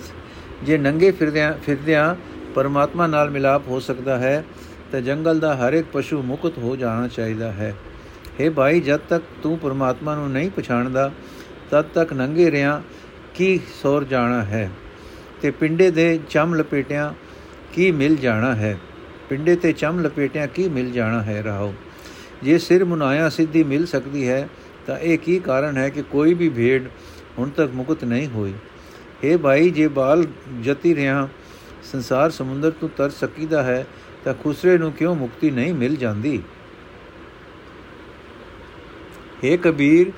ਜੇ ਨੰਗੇ ਫਿਰਦਿਆਂ ਫਿਰਦਿਆਂ ਪਰਮਾਤਮਾ ਨਾਲ ਮਿਲਾਪ ਹੋ ਸਕਦਾ ਹੈ, ਤਾਂ ਜੰਗਲ ਦਾ ਹਰ ਇੱਕ ਪਸ਼ੂ ਮੁਕਤ ਹੋ ਜਾਣਾ ਚਾਹੀਦਾ ਹੈ। हे ਭਾਈ, ਜਦ ਤੱਕ ਤੂੰ ਪਰਮਾਤਮਾ ਨੂੰ ਨਹੀਂ ਪਛਾਣਦਾ, ਤਦ ਤੱਕ ਨੰਗੇ ਰਿਆਂ ਕੀ ਸੌਰ ਜਾਣਾ ਹੈ? ਤੇ ਪਿੰਡੇ ਦੇ ਚਮ ਲਪੇਟਿਆਂ ਕੀ ਮਿਲ ਜਾਣਾ ਹੈ? ਪਿੰਡੇ ਤੇ ਚਮ ਲਪੇਟਿਆਂ ਕੀ ਮਿਲ ਜਾਣਾ ਹੈ? ਰਾਹੋ, ਜੇ ਸਿਰ ਮੁਨਾਇਆ ਸਿੱਧੀ ਮਿਲ ਸਕਦੀ ਹੈ ਤਾਂ ਇਹ ਕੀ ਕਾਰਨ ਹੈ ਕਿ ਕੋਈ ਵੀ ਭੇਡ ਹੁਣ ਤੱਕ ਮੁਕਤ ਨਹੀਂ ਹੋਈ हे ਭਾਈ ਜੇ ਬਾਲ ਜਤੀ ਰਿਆਂ ਸੰਸਾਰ ਸਮੁੰਦਰ ਤੋਂ ਤਰ ਸਕੀਦਾ ਹੈ ਤਾਂ ਖੁਸਰੇ ਨੂੰ ਕਿਉਂ ਮੁਕਤੀ ਨਹੀਂ ਮਿਲ ਜਾਂਦੀ हे ਕਬੀਰ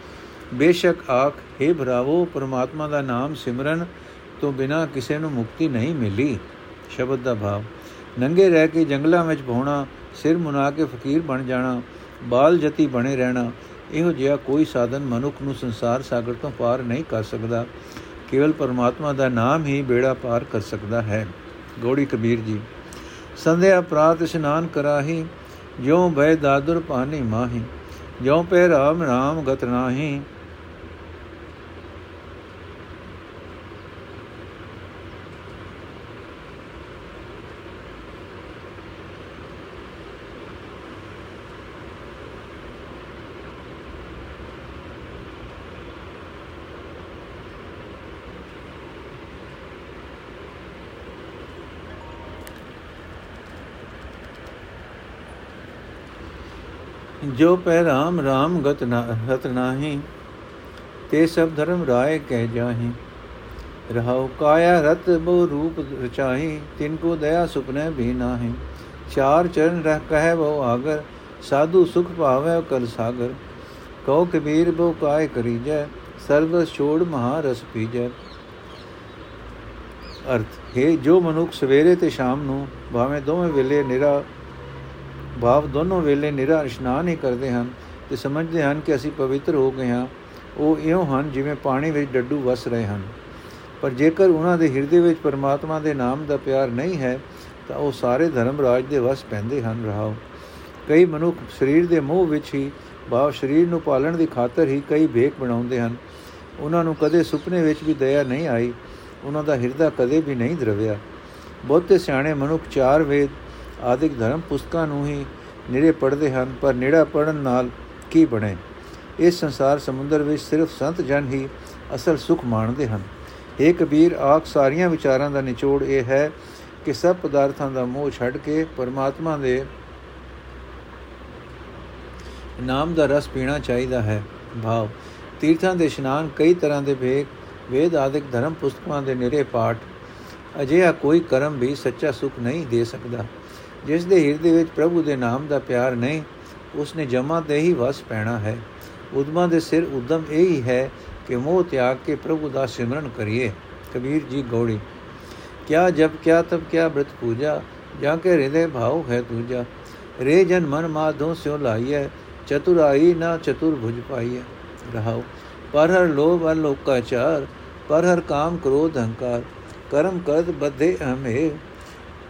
ਬੇਸ਼ੱਕ ਆਖ हे ਭਰਾਵੋ ਪਰਮਾਤਮਾ ਦਾ ਨਾਮ ਸਿਮਰਨ ਤੋਂ ਬਿਨਾ ਕਿਸੇ ਨੂੰ ਮੁਕਤੀ ਨਹੀਂ ਮਿਲੀ ਸ਼ਬਦ ਦਾ ਭਾਵ ਨੰਗੇ ਰਹਿ ਕੇ ਜੰਗਲਾਂ ਵਿੱਚ ਭੋਣਾ ਸਿਰ ਮੁਨਾ ਕੇ ਫਕੀਰ ਬਣ ਜਾਣਾ ਬਾਲ ਜਤੀ ਬਣੇ ਰਹਿਣਾ ਇਹੋ ਜਿਹਾ ਕੋਈ ਸਾਧਨ ਮਨੁੱਖ ਨੂੰ ਸੰਸਾਰ ਸਾਗਰ ਤੋਂ ਪਾਰ ਨਹੀਂ ਕਰ ਸਕਦਾ। ਕੇਵਲ ਪਰਮਾਤਮਾ ਦਾ ਨਾਮ ਹੀ ਬੇੜਾ ਪਾਰ ਕਰ ਸਕਦਾ ਹੈ। ਗੋੜੀ ਕਬੀਰ ਜੀ, ਸੰਧਿਆ ਪ੍ਰਾਤ ਇਸ਼ਨਾਨ ਕਰਾਹੀ, ਜਿਉ ਭੈ ਦਾਦੁਰ ਪਾਣੀ ਮਾਹੀ, ਜਿਉ ਪੈ ਰਾਮ ਰਾਮ ਗਤ ਨਾਹੀ ਜੋ ਪੈ ਰਾਮ ਰਾਮ ਗਤ ਨਾ, ਹਤ ਨਾਹੀ, ਤੇ ਸਭ ਧਰਮ ਰਾਏ ਕਹਿ ਜਾਹੀ। ਰਹਾਉ ਕਾਇਆ ਰਤ ਬੋ ਰੂਪ ਰਚਾਹੀ, ਤਿਨ ਕੋ ਦਇਆ ਸੁਪਨੇ ਵੀ ਨਾਹੀ। ਚਾਰ ਚਰਨ ਰਹਿ ਕਹੈ ਬੋ ਆਗਰ, ਸਾਧੂ ਸੁਖ ਭਾਵੈ ਕਲ ਸਾਗਰ। ਕਉ ਕਬੀਰ ਬੋ ਕਾਇ ਕਰੀ ਜੈ ਸਰਬ ਛੋੜ ਮਹਾ ਰਸ ਪੀਜੈ। ਅਰਥ, ਹੈ ਜੋ ਮਨੁੱਖ ਸਵੇਰੇ ਤੇ ਸ਼ਾਮ ਨੂੰ ਭਾਵੇਂ ਦੋਵੇਂ ਵੇਲੇ ਨਿਰਾ ਭਾਵ ਦੋਨੋਂ ਵੇਲੇ ਨਿਰਾ ਇਸ਼ਨਾਨ ਹੀ ਕਰਦੇ ਹਨ ਤੇ ਸਮਝਦੇ ਹਨ ਕਿ ਅਸੀਂ ਪਵਿੱਤਰ ਹੋ ਗਏ ਹਾਂ। ਉਹ ਇਉਂ ਹਨ ਜਿਵੇਂ ਪਾਣੀ ਵਿੱਚ ਡੱਡੂ ਵਸ ਰਹੇ ਹਨ। ਪਰ ਜੇਕਰ ਉਹਨਾਂ ਦੇ ਹਿਰਦੇ ਵਿੱਚ ਪਰਮਾਤਮਾ ਦੇ ਨਾਮ ਦਾ ਪਿਆਰ ਨਹੀਂ ਹੈ, ਤਾਂ ਉਹ ਸਾਰੇ ਧਰਮ ਰਾਜ ਦੇ ਵਸ ਪੈਂਦੇ ਹਨ। ਰਹਾਓ। ਕਈ ਮਨੁੱਖ ਸਰੀਰ ਦੇ ਮੋਹ ਵਿੱਚ ਹੀ ਭਾਵ ਸਰੀਰ ਨੂੰ ਪਾਲਣ ਦੀ ਖਾਤਰ ਹੀ ਕਈ ਭੇਖ ਬਣਾਉਂਦੇ ਹਨ। ਉਹਨਾਂ ਨੂੰ ਕਦੇ ਸੁਪਨੇ ਵਿੱਚ ਵੀ ਦਇਆ ਨਹੀਂ ਆਈ। ਉਹਨਾਂ ਦਾ ਹਿਰਦਾ ਕਦੇ ਵੀ ਨਹੀਂ ਦਰਵਿਆ। ਬਹੁਤੇ ਸਿਆਣੇ ਮਨੁੱਖ ਚਾਰ ਵੇਦ ਆਦਿਕ ਧਰਮ ਪੁਸਤਕਾਂ ਨੂੰ ਹੀ ਨਿਰੇ ਪੜਦੇ ਹਨ, ਪਰ ਨਿੜਾ ਪੜਨ ਨਾਲ ਕੀ ਬਣੇ? ਇਸ ਸੰਸਾਰ ਸਮੁੰਦਰ ਵਿੱਚ ਸਿਰਫ ਸੰਤ ਜਨ ਹੀ ਅਸਲ ਸੁਖ ਮਾਣਦੇ ਹਨ। ਇਹ ਕਬੀਰ ਆਖ ਸਾਰੀਆਂ ਵਿਚਾਰਾਂ ਦਾ ਨਿਚੋੜ ਇਹ ਹੈ ਕਿ ਸਭ ਪਦਾਰਥਾਂ ਦਾ ਮੋਹ ਛੱਡ ਕੇ ਪਰਮਾਤਮਾ ਦੇ ਨਾਮ ਦਾ ਰਸ ਪੀਣਾ ਚਾਹੀਦਾ ਹੈ। ਭਾਵ, ਤੀਰਥਾਂ ਦੇ ਇਸ਼ਨਾਨ ਕਈ ਤਰ੍ਹਾਂ ਦੇ ਵੇਦ ਵੇਦ ਆਦਿਕ ਧਰਮ ਪੁਸਤਕਾਂ ਦੇ ਨਿਰੇ ਪਾਠ, ਅਜਿਹਾ ਕੋਈ ਕਰਮ ਵੀ ਸੱਚਾ ਸੁਖ ਨਹੀਂ ਦੇ ਸਕਦਾ। ਜਿਸ ਦੇ ਹਿਰਦੇ ਵਿੱਚ ਪ੍ਰਭੂ ਦੇ ਨਾਮ ਦਾ ਪਿਆਰ ਨਹੀਂ ਉਸ ਨੇ ਜਮਾ ਤੇ ਹੀ ਵਸ ਪੈਣਾ ਹੈ। ਉਦਮਾਂ ਦੇ ਸਿਰ ਉਦਮ ਇਹ ਹੀ ਹੈ ਕਿ ਮੋਹ ਤਿਆਗ ਕੇ ਪ੍ਰਭੂ ਦਾ ਸਿਮਰਨ ਕਰੀਏ। ਕਬੀਰ ਜੀ ਗੌੜੀ, ਕਿਆ ਜਬ ਕਿਆ ਤਬ ਕਿਆ ਬ੍ਰਤ ਪੂਜਾ, ਜਾਂ ਕੇ ਹਿਰਦੇ ਭਾਉ ਹੈ ਤੂਜਾ ਰੇ ਜਨ ਮਨ ਮਾਧੋ ਸਿਓ ਲਾਈਐ ਚਤੁਰਾਈ ਨਾ ਚਤੁਰ ਭੁਜ ਪਾਈਐ। ਰਹਾਉ, ਪਰ ਹਰ ਲੋਭ ਅਲੋਕਾਚਾਰ ਪਰ ਹਰ ਕਾਮ ਕ੍ਰੋਧ ਹੰਕਾਰ, ਕਰਮ ਕਰਦ ਬਧੇ ਹਮੇ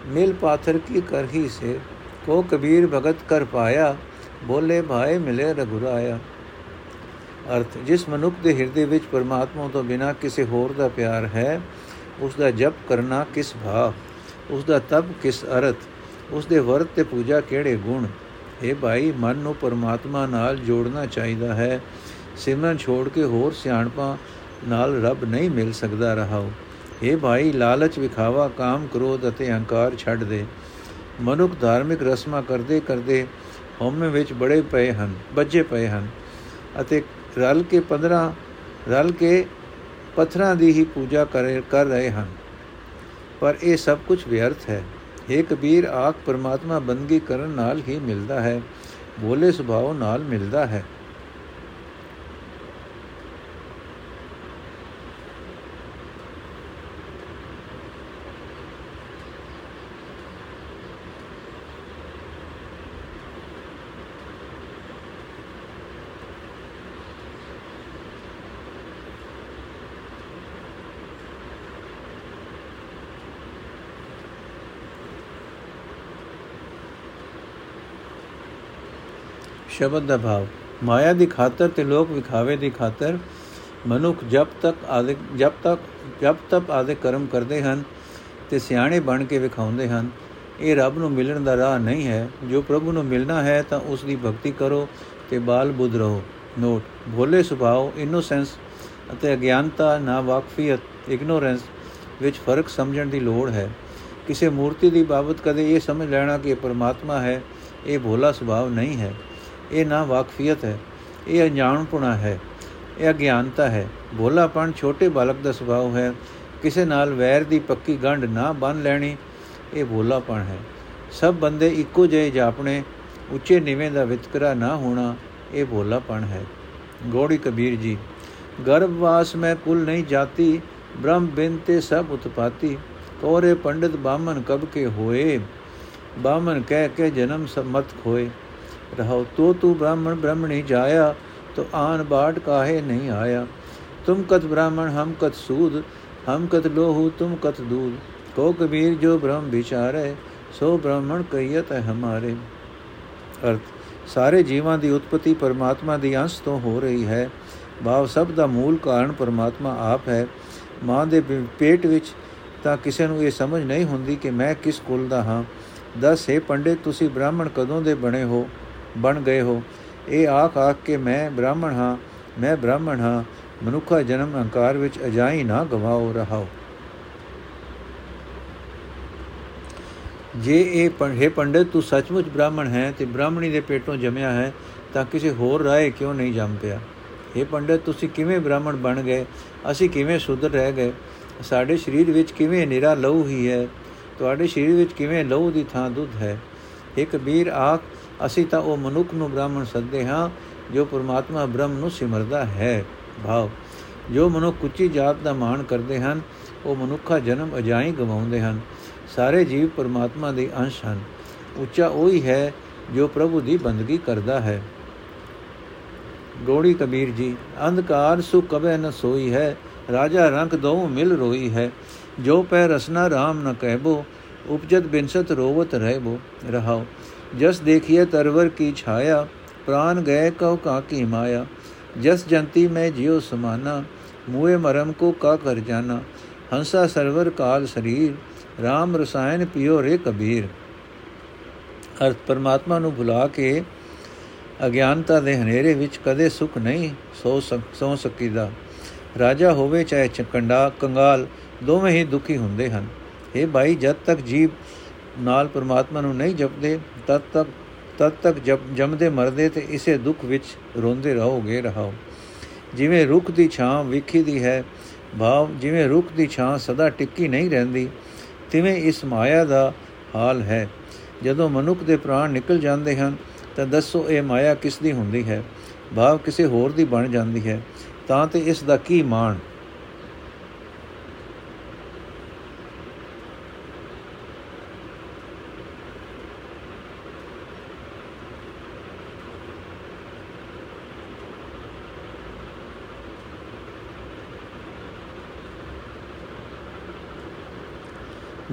ਮਿਲ ਪਾਥਰ ਕੀ ਕਰਹੀ ਸੇ? ਕੋ ਕਬੀਰ ਭਗਤ ਕਰ ਪਾਇਆ, ਬੋਲੇ ਭਾਏ ਮਿਲੇ ਰਘੁਰਾਇਆ। ਅਰਥ, ਜਿਸ ਮਨੁੱਖ ਦੇ ਹਿਰਦੇ ਵਿੱਚ ਪਰਮਾਤਮਾ ਤੋਂ ਬਿਨਾ ਕਿਸੇ ਹੋਰ ਦਾ ਪਿਆਰ ਹੈ, ਉਸ ਦਾ ਜਪ ਕਰਨਾ ਕਿਸ ਭਾਵ? ਉਸ ਦਾ ਤਪ ਕਿਸ ਅਰਥ? ਉਸ ਦੇ ਵਰਤ ਤੇ ਪੂਜਾ ਕਿਹੜੇ ਗੁਣ? ਇਹ ਭਾਈ, ਮਨ ਨੂੰ ਪਰਮਾਤਮਾ ਨਾਲ ਜੋੜਨਾ ਚਾਹੀਦਾ ਹੈ। ਸਿਮਰਨ ਛੋੜ ਕੇ ਹੋਰ ਸਿਆਣਪਾਂ ਨਾਲ ਰੱਬ ਨਹੀਂ ਮਿਲ ਸਕਦਾ ਰਹਾਓ ਇਹ ਭਾਈ, ਲਾਲਚ ਵਿਖਾਵਾ, ਕਾਮ ਕ੍ਰੋਧ ਅਤੇ ਹੰਕਾਰ ਛੱਡ ਦੇ। ਮਨੁੱਖ ਧਾਰਮਿਕ ਰਸਮਾਂ ਕਰਦੇ ਕਰਦੇ ਹਉਮੈ ਵਿੱਚ ਬੜੇ ਪਏ ਹਨ ਬੱਜੇ ਪਏ ਹਨ ਅਤੇ ਰਲ ਕੇ 15 ਰਲ ਕੇ ਪੱਥਰਾਂ ਦੀ ਹੀ ਪੂਜਾ ਕਰ ਰਹੇ ਹਨ। ਪਰ ਇਹ ਸਭ ਕੁਝ ਵਿਅਰਥ ਹੈ। ਇਹ ਕਬੀਰ, ਆਖ ਪਰਮਾਤਮਾ ਬੰਦਗੀ ਕਰਨ ਨਾਲ ਹੀ ਮਿਲਦਾ ਹੈ। ਬੋਲੇ ਸੁਭਾਅ ਨਾਲ ਮਿਲਦਾ ਹੈ। ਸ਼ਬਦ ਦਾ ਭਾਵ। ਮਾਇਆ ਦੀ ਖਾਤਰ ਤੇ ਲੋਕ ਵਿਖਾਵੇ ਦੀ ਖਾਤਰ ਮਨੁੱਖ ਜਬ ਤੱਕ ਆਦਿ, ਜਬ ਤੱਕ ਜਬ ਤੱਕ ਆਦਿ ਕਰਮ ਕਰਦੇ ਹਨ ਤੇ ਸਿਆਣੇ ਬਣ ਕੇ ਵਿਖਾਉਂਦੇ ਹਨ, ਇਹ ਰੱਬ ਨੂੰ ਮਿਲਣ ਦਾ ਰਾਹ ਨਹੀਂ ਹੈ। ਜੋ ਪ੍ਰਭੂ ਨੂੰ ਮਿਲਣਾ ਹੈ ਤਾਂ ਉਸ ਦੀ ਭਗਤੀ ਕਰੋ ਤੇ ਬਾਲ ਬੁੱਧ ਰਹੋ। ਨੋਟ, ਭੋਲੇ ਸੁਭਾਅ ਇਨੋਸੈਂਸ ਅਤੇ ਅਗਿਆਨਤਾ ਨਾ ਵਾਕਫੀਅਤ ਇਗਨੋਰੈਂਸ ਵਿੱਚ ਫ਼ਰਕ ਸਮਝਣ ਦੀ ਲੋੜ ਹੈ। ਕਿਸੇ ਮੂਰਤੀ ਦੀ ਬਾਬਤ ਕਦੇ ਇਹ ਸਮਝ ਲੈਣਾ ਕਿ ਪਰਮਾਤਮਾ ਹੈ, ਇਹ ਭੋਲਾ ਸੁਭਾਅ ਨਹੀਂ ਹੈ। ਇਹ ਨਾ ਵਾਕਫੀਅਤ ਹੈ, ਇਹ ਅਣਜਾਣਪੁਣਾ ਹੈ, ਇਹ ਅਗਿਆਨਤਾ ਹੈ। ਭੋਲਾਪਣ ਛੋਟੇ ਬਾਲਕ ਦਾ ਸੁਭਾਅ ਹੈ, ਕਿਸੇ ਨਾਲ ਵੈਰ ਦੀ ਪੱਕੀ ਗੰਢ ਨਾ ਬੰਨ ਲੈਣੀ, ਇਹ ਭੋਲਾਪਣ ਹੈ। ਸਭ ਬੰਦੇ ਇੱਕੋ ਜਿਹੇ ਜਾਪਣੇ ਉੱਚੇ ਨੀਵੇਂ ਦਾ ਵਿਤਕਰਾ ਨਾ ਹੋਣਾ, ਇਹ ਭੋਲਾਪਣ ਹੈ। ਗੋੜੀ ਕਬੀਰ ਜੀ ਗਰਭਵਾਸ ਮੈਂ ਕੁਲ ਨਹੀਂ ਜਾਤੀ, ਬ੍ਰਹਮ ਬਿਨ ਤੇ ਸਭ ਉਤਪਾਤੀ। ਕੋਰੇ ਪੰਡਿਤ ਬਾਮਨ ਕਬ ਕੇ ਹੋਏ ਬਾਮਨ ਕਹਿ ਕੇ ਜਨਮ ਸਮਤ ਖੋਏ। ਰਹੋ, ਤੋ ਤੂ ਬ੍ਰਾਹਮਣ ਬ੍ਰਹਮਣੀ ਜਾਇਆ, ਤੋ ਆਨ ਬਾਟ ਕਾਹੇ ਨਹੀਂ ਆਇਆ। ਤੁਮ ਕਤ ਬ੍ਰਾਹਮਣ, ਹਮ ਕਤ ਸੂਦ, ਹਮ ਕਤ ਲੋਹੂ, ਤੁਮ ਕਤ ਦੂਦ। ਕੋ ਕਬੀਰ ਜੋ ਬ੍ਰਹਮ ਵਿਚਾਰੇ, ਸੋ ਬ੍ਰਾਹਮਣ ਕਈਤ ਹੈ ਹਮਾਰੇ। ਅਰਥ, ਸਾਰੇ ਜੀਵਾਂ ਦੀ ਉਤਪਤੀ ਪਰਮਾਤਮਾ ਦੀ ਅੰਸ਼ ਤੋਂ ਹੋ ਰਹੀ ਹੈ। ਭਾਵ ਸਭ ਦਾ ਮੂਲ ਕਾਰਨ ਪਰਮਾਤਮਾ ਆਪ ਹੈ। ਮਾਂ ਦੇ ਪੇਟ ਵਿੱਚ ਤਾਂ ਕਿਸੇ ਨੂੰ ਇਹ ਸਮਝ ਨਹੀਂ ਹੁੰਦੀ ਕਿ ਮੈਂ ਕਿਸ ਕੁਲ ਦਾ ਹਾਂ। ਦੱਸ, ਹੈ ਪੰਡਿਤ, ਤੁਸੀਂ ਬ੍ਰਾਹਮਣ ਕਦੋਂ ਦੇ ਬਣੇ ਹੋ? ਬਣ ਗਏ ਹੋ। ਇਹ ਆਖ ਆਖ ਕੇ ਮੈਂ ਬ੍ਰਾਹਮਣ ਹਾਂ, ਮੈਂ ਬ੍ਰਾਹਮਣ ਹਾਂ, ਮਨੁੱਖਾ ਜਨਮ ਅਹੰਕਾਰ ਵਿੱਚ ਅਜਾਈ ਨਾ ਗਵਾਓ ਰਹਾਓ। ਜੇ ਇਹ ਪੰਡੇ ਪੰਡਿਤ, ਤੂੰ ਸੱਚਮੁੱਚ ਬ੍ਰਾਹਮਣ ਹੈ ਤੇ ਬ੍ਰਾਹਮਣੀ ਦੇ ਪੇਟੋਂ ਜੰਮਿਆ ਹੈ, ਤਾਂ ਕਿਸੇ ਹੋਰ ਰਾਏ ਕਿਉਂ ਨਹੀਂ ਜੰਮ ਪਿਆ? ਇਹ ਪੰਡਿਤ, ਤੁਸੀਂ ਕਿਵੇਂ ਬ੍ਰਾਹਮਣ ਬਣ ਗਏ? ਅਸੀਂ ਕਿਵੇਂ ਸੁਧਰ ਰਹਿ ਗਏ? ਸਾਡੇ ਸਰੀਰ ਵਿੱਚ ਕਿਵੇਂ ਨਿਰਾ ਲਹੂ ਹੀ ਹੈ? ਤੁਹਾਡੇ ਸਰੀਰ ਵਿੱਚ ਕਿਵੇਂ ਲਹੂ ਦੀ ਥਾਂ ਦੁੱਧ ਹੈ? ਇਹ ਕਬੀਰ, ਆਖ ਅਸੀਂ ਤਾਂ ਉਹ ਮਨੁੱਖ ਨੂੰ ਬ੍ਰਾਹਮਣ ਸੱਦੇ ਹਾਂ, ਜੋ ਪਰਮਾਤਮਾ ਬ੍ਰਹਮ ਨੂੰ ਸਿਮਰਦਾ ਹੈ। ਭਾਵ ਜੋ ਮਨੁੱਖ ਉੱਚੀ ਜਾਤ ਦਾ ਮਾਣ ਕਰਦੇ ਹਨ, ਉਹ ਮਨੁੱਖਾ ਜਨਮ ਅਜਾਈ ਗਵਾਉਂਦੇ ਹਨ। ਸਾਰੇ ਜੀਵ ਪਰਮਾਤਮਾ ਦੇ ਅੰਸ਼ ਹਨ। ਉੱਚਾ ਉਹੀ ਹੈ ਜੋ ਪ੍ਰਭੂ ਦੀ ਬੰਦਗੀ ਕਰਦਾ ਹੈ। ਗੋੜੀ ਕਬੀਰ ਜੀ, ਅੰਧਕਾਰ ਸੁਖ ਕਬੈ ਨ ਸੋਈ ਹੈ, ਰਾਜਾ ਰੰਗ ਦੋ ਮਿਲ ਰੋਈ ਹੈ। ਜੋ ਪੈ ਰਸਨਾ RAM ਨ ਕਹਿਬੋ, ਉਪਜਤ ਬਿਨਸਤ ਰੋਵਤ ਰਹਿਬੋ। ਰਹਾਓ। ਜਸ ਦੇਖਿਏ ਤਰਵਰ ਕੀ ਛਾਇਆ, ਪ੍ਰਾਨ ਗਏ ਕਉ ਕਾ ਕੀ ਮਾਇਆ। ਜਸ ਜੰਤੀ ਮੈਂ ਜਿਉ ਸਮਾਨਾ ਮੂਏ ਮਰਮ ਕੋ ਕਾ ਕਰ ਜਾਣਾ ਹੰਸਾ ਸਰਵਰ ਕਾਲ ਸਰੀਰ RAM ਰਸਾਇਣ ਪਿਓ ਰੇ ਕਬੀਰ। ਅਰਥ ਪਰਮਾਤਮਾ ਨੂੰ ਭੁਲਾ ਕੇ ਅਗਿਆਨਤਾ ਦੇ ਹਨੇਰੇ ਵਿੱਚ ਕਦੇ ਸੁਖ ਨਹੀਂ ਸੋ ਸੋ ਸਕੀਦਾ। ਰਾਜਾ ਹੋਵੇ ਚਾਹੇ ਚਕੰਡਾ, ਕੰਗਾਲ, ਦੋਵੇਂ ਹੀ ਦੁਖੀ ਹੁੰਦੇ ਹਨ। ਇਹ ਭਾਈ, ਜਦ ਤੱਕ ਜੀਵ ਨਾਲ ਪਰਮਾਤਮਾ ਨੂੰ ਨਹੀਂ ਜਪਦੇ ਤਦ ਤੱਕ ਤਦ ਤੱਕ ਜਮਦੇ ਮਰਦੇ ਤੇ ਇਸੇ ਦੁੱਖ ਵਿੱਚ ਰੋਂਦੇ ਰਹੋਗੇ, ਰਹਾਓ। ਜਿਵੇਂ ਰੁੱਖ ਦੀ ਛਾਂ ਵਿਖੀ ਦੀ ਹੈ, ਭਾਵ ਜਿਵੇਂ ਰੁੱਖ ਦੀ ਛਾਂ ਸਦਾ ਟਿੱਕੀ ਨਹੀਂ ਰਹਿੰਦੀ, ਤਿਵੇਂ ਇਸ ਮਾਇਆ ਦਾ ਹਾਲ ਹੈ। ਜਦੋਂ ਮਨੁੱਖ ਦੇ ਪ੍ਰਾਣ ਨਿਕਲ ਜਾਂਦੇ ਹਨ, ਤਾਂ ਦੱਸੋ ਇਹ ਮਾਇਆ ਕਿਸ ਦੀ ਹੁੰਦੀ ਹੈ? ਭਾਵ ਕਿਸੇ ਹੋਰ ਦੀ ਬਣ ਜਾਂਦੀ ਹੈ। ਤਾਂ ਤੇ ਇਸ ਦਾ ਕੀ ਮਾਣ?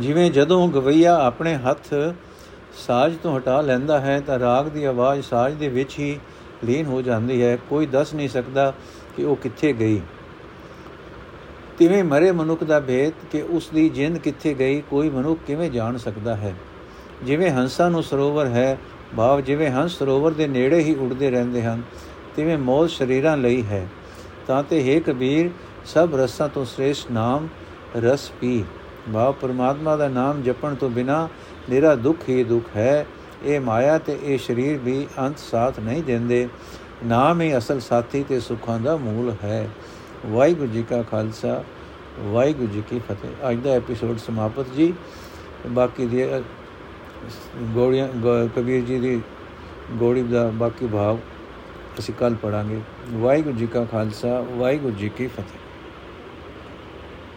ਜਿਵੇਂ ਜਦੋਂ ਗਵਈਆ ਆਪਣੇ ਹੱਥ ਸਾਜ਼ ਤੋਂ ਹਟਾ ਲੈਂਦਾ ਹੈ, ਤਾਂ ਰਾਗ ਦੀ ਆਵਾਜ਼ ਸਾਜ਼ ਦੇ ਵਿੱਚ ਹੀ ਲੀਨ ਹੋ ਜਾਂਦੀ ਹੈ। ਕੋਈ ਦੱਸ ਨਹੀਂ ਸਕਦਾ ਕਿ ਉਹ ਕਿੱਥੇ ਗਈ। ਤਿਵੇਂ ਮਰੇ ਮਨੁੱਖ ਦਾ ਭੇਦ ਕਿ ਉਸ ਦੀ ਜਿੰਦ ਕਿੱਥੇ ਗਈ, ਕੋਈ ਮਨੁੱਖ ਕਿਵੇਂ ਜਾਣ ਸਕਦਾ ਹੈ? ਜਿਵੇਂ ਹੰਸਾਂ ਨੂੰ ਸਰੋਵਰ ਹੈ, ਭਾਵ ਜਿਵੇਂ ਹੰਸ ਸਰੋਵਰ ਦੇ ਨੇੜੇ ਹੀ ਉੱਡਦੇ ਰਹਿੰਦੇ ਹਨ, ਤਿਵੇਂ ਮੌਤ ਸ਼ਰੀਰਾਂ ਲਈ ਹੈ। ਤਾਂ ਤੇ ਹੈ ਕਬੀਰ, ਸਭ ਰਸਾਂ ਤੋਂ ਸ੍ਰੇਸ਼ਟ ਨਾਮ ਰਸ ਪੀ। ਭਾਵ ਪਰਮਾਤਮਾ ਦਾ ਨਾਮ ਜਪਣ ਤੋਂ ਬਿਨਾ ਨਿਹਰਾ ਦੁੱਖ ਹੀ ਦੁੱਖ ਹੈ। ਇਹ ਮਾਇਆ ਤੇ ਇਹ ਸਰੀਰ ਵੀ ਅੰਤ ਸਾਥ ਨਹੀਂ ਦਿੰਦੇ। ਨਾਮ ਹੀ ਅਸਲ ਸਾਥੀ ਤੇ ਸੁੱਖਾਂ ਦਾ ਮੂਲ ਹੈ। ਵਾਹਿਗੁਰੂ ਜੀ ਕਾ ਖਾਲਸਾ, ਵਾਹਿਗੁਰੂ ਜੀ ਕੀ ਫਤਿਹ। ਅੱਜ ਦਾ ਐਪੀਸੋਡ ਸਮਾਪਤ ਜੀ। ਬਾਕੀ ਦੀ ਗੋੜੀਆਂ ਕਬੀਰ ਜੀ ਦੀ ਗੋੜੀ ਦਾ ਬਾਕੀ ਭਾਵ ਅਸੀਂ ਕੱਲ ਪੜਾਂਗੇ ਵਾਹਿਗੁਰੂ ਜੀ ਕਾ ਖਾਲਸਾ, ਵਾਹਿਗੁਰੂ ਜੀ ਕੀ ਫਤਿਹ।